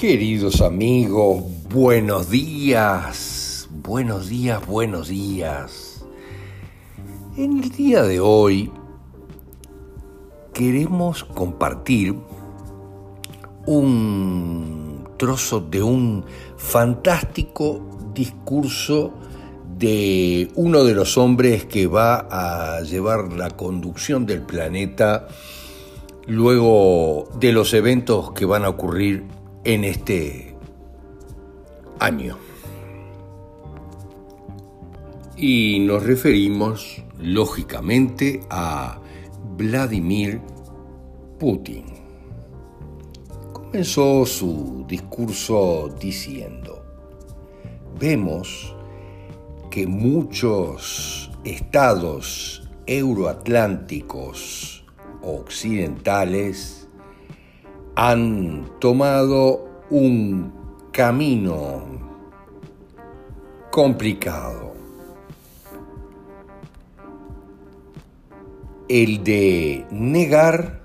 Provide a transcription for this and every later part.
Queridos amigos, buenos días, buenos días, buenos días. En el día de hoy queremos compartir un trozo de un fantástico discurso de uno de los hombres que va a llevar la conducción del planeta luego de los eventos que van a ocurrir en este año. Y nos referimos, lógicamente, a Vladimir Putin. Comenzó su discurso diciendo, vemos que muchos estados euroatlánticos occidentales han tomado un camino complicado. El de negar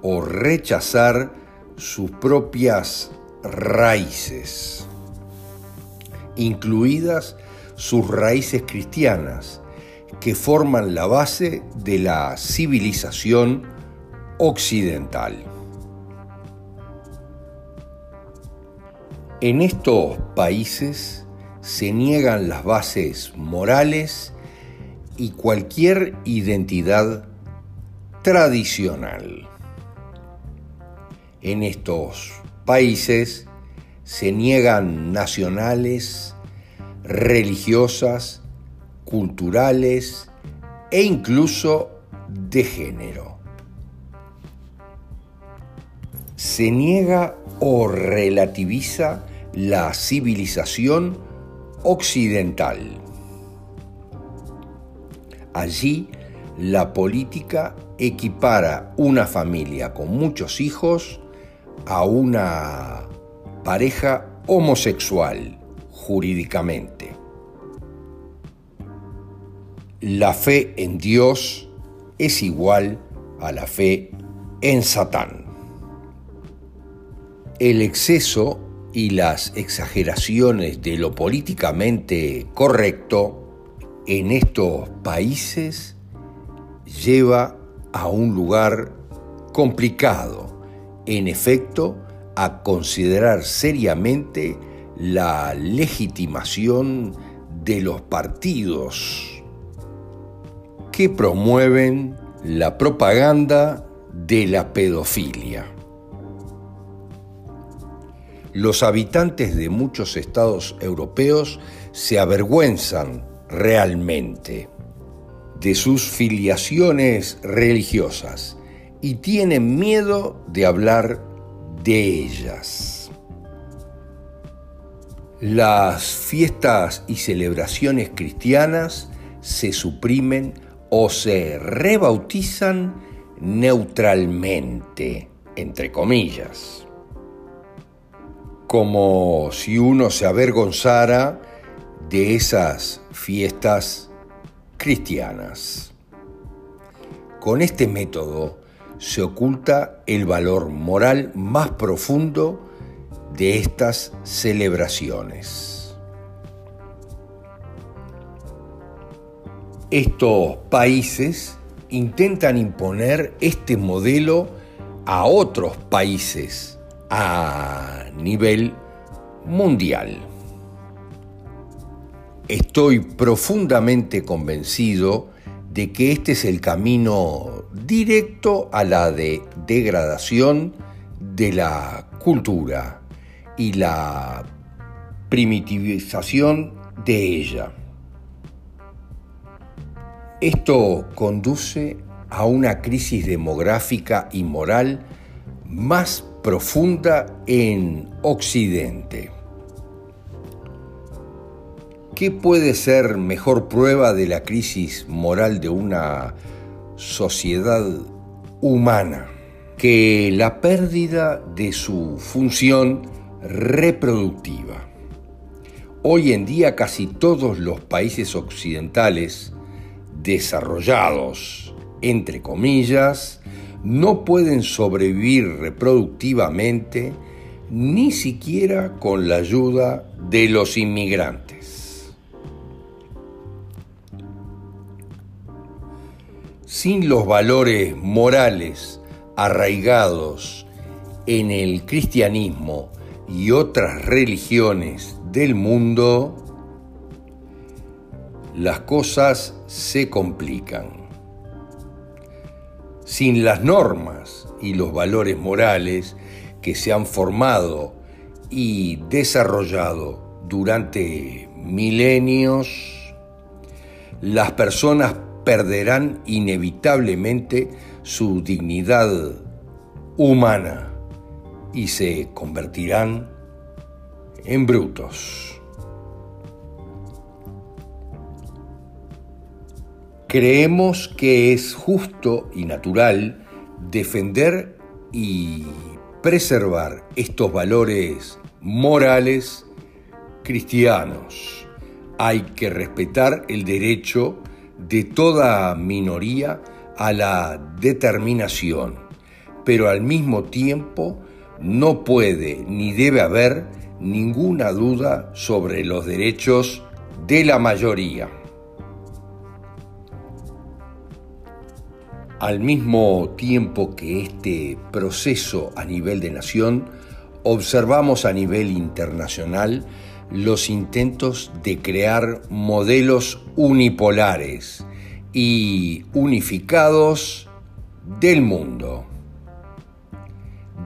o rechazar sus propias raíces, incluidas sus raíces cristianas, que forman la base de la civilización occidental. En estos países se niegan las bases morales y cualquier identidad tradicional. En estos países se niegan nacionales, religiosas, culturales e incluso de género. Se niega o relativiza la civilización occidental. Allí la política equipara una familia con muchos hijos a una pareja homosexual jurídicamente. La fe en Dios es igual a la fe en Satán. El exceso y las exageraciones de lo políticamente correcto en estos países lleva a un lugar complicado, en efecto, a considerar seriamente la legitimación de los partidos que promueven la propaganda de la pedofilia. Los habitantes de muchos estados europeos se avergüenzan realmente de sus filiaciones religiosas y tienen miedo de hablar de ellas. Las fiestas y celebraciones cristianas se suprimen o se rebautizan neutralmente, entre comillas como si uno se avergonzara de esas fiestas cristianas. Con este método se oculta el valor moral más profundo de estas celebraciones. Estos países intentan imponer este modelo a otros países a nivel mundial. Estoy profundamente convencido de que este es el camino directo a la de degradación de la cultura y la primitivización de ella. Esto conduce a una crisis demográfica y moral más profunda en Occidente. ¿Qué puede ser mejor prueba de la crisis moral de una sociedad humana que la pérdida de su función reproductiva? Hoy en día casi todos los países occidentales desarrollados, entre comillas, no pueden sobrevivir reproductivamente ni siquiera con la ayuda de los inmigrantes. Sin los valores morales arraigados en el cristianismo y otras religiones del mundo, las cosas se complican. Sin las normas y los valores morales que se han formado y desarrollado durante milenios, las personas perderán inevitablemente su dignidad humana y se convertirán en brutos. Creemos que es justo y natural defender y preservar estos valores morales cristianos. Hay que respetar el derecho de toda minoría a la determinación, pero al mismo tiempo no puede ni debe haber ninguna duda sobre los derechos de la mayoría. Al mismo tiempo que este proceso a nivel de nación, observamos a nivel internacional los intentos de crear modelos unipolares y unificados del mundo,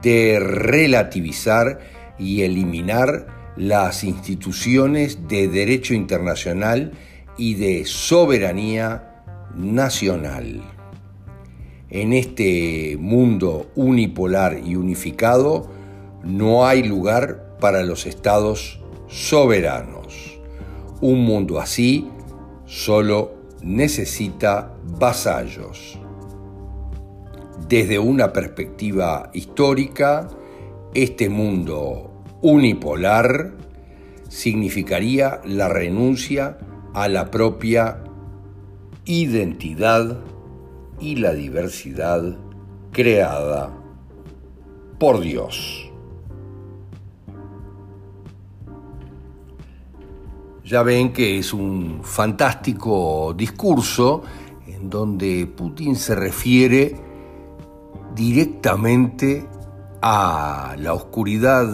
de relativizar y eliminar las instituciones de derecho internacional y de soberanía nacional en este mundo unipolar y unificado no hay lugar para los estados soberanos. Un mundo así solo necesita vasallos. Desde una perspectiva histórica, este mundo unipolar significaría la renuncia a la propia identidad y la diversidad creada por Dios. Ya ven que es un fantástico discurso en donde Putin se refiere directamente a la oscuridad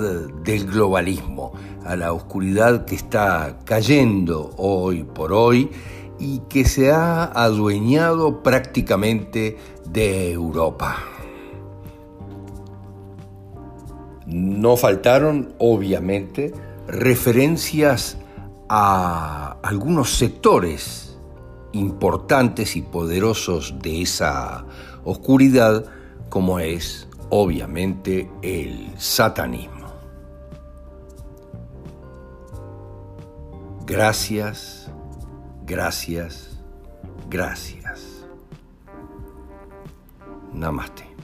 del globalismo, a la oscuridad que está cayendo hoy por hoy y que se ha adueñado prácticamente de Europa. No faltaron, obviamente, referencias a algunos sectores importantes y poderosos de esa oscuridad, como es, obviamente, el satanismo. Gracias Gracias, gracias. Namaste.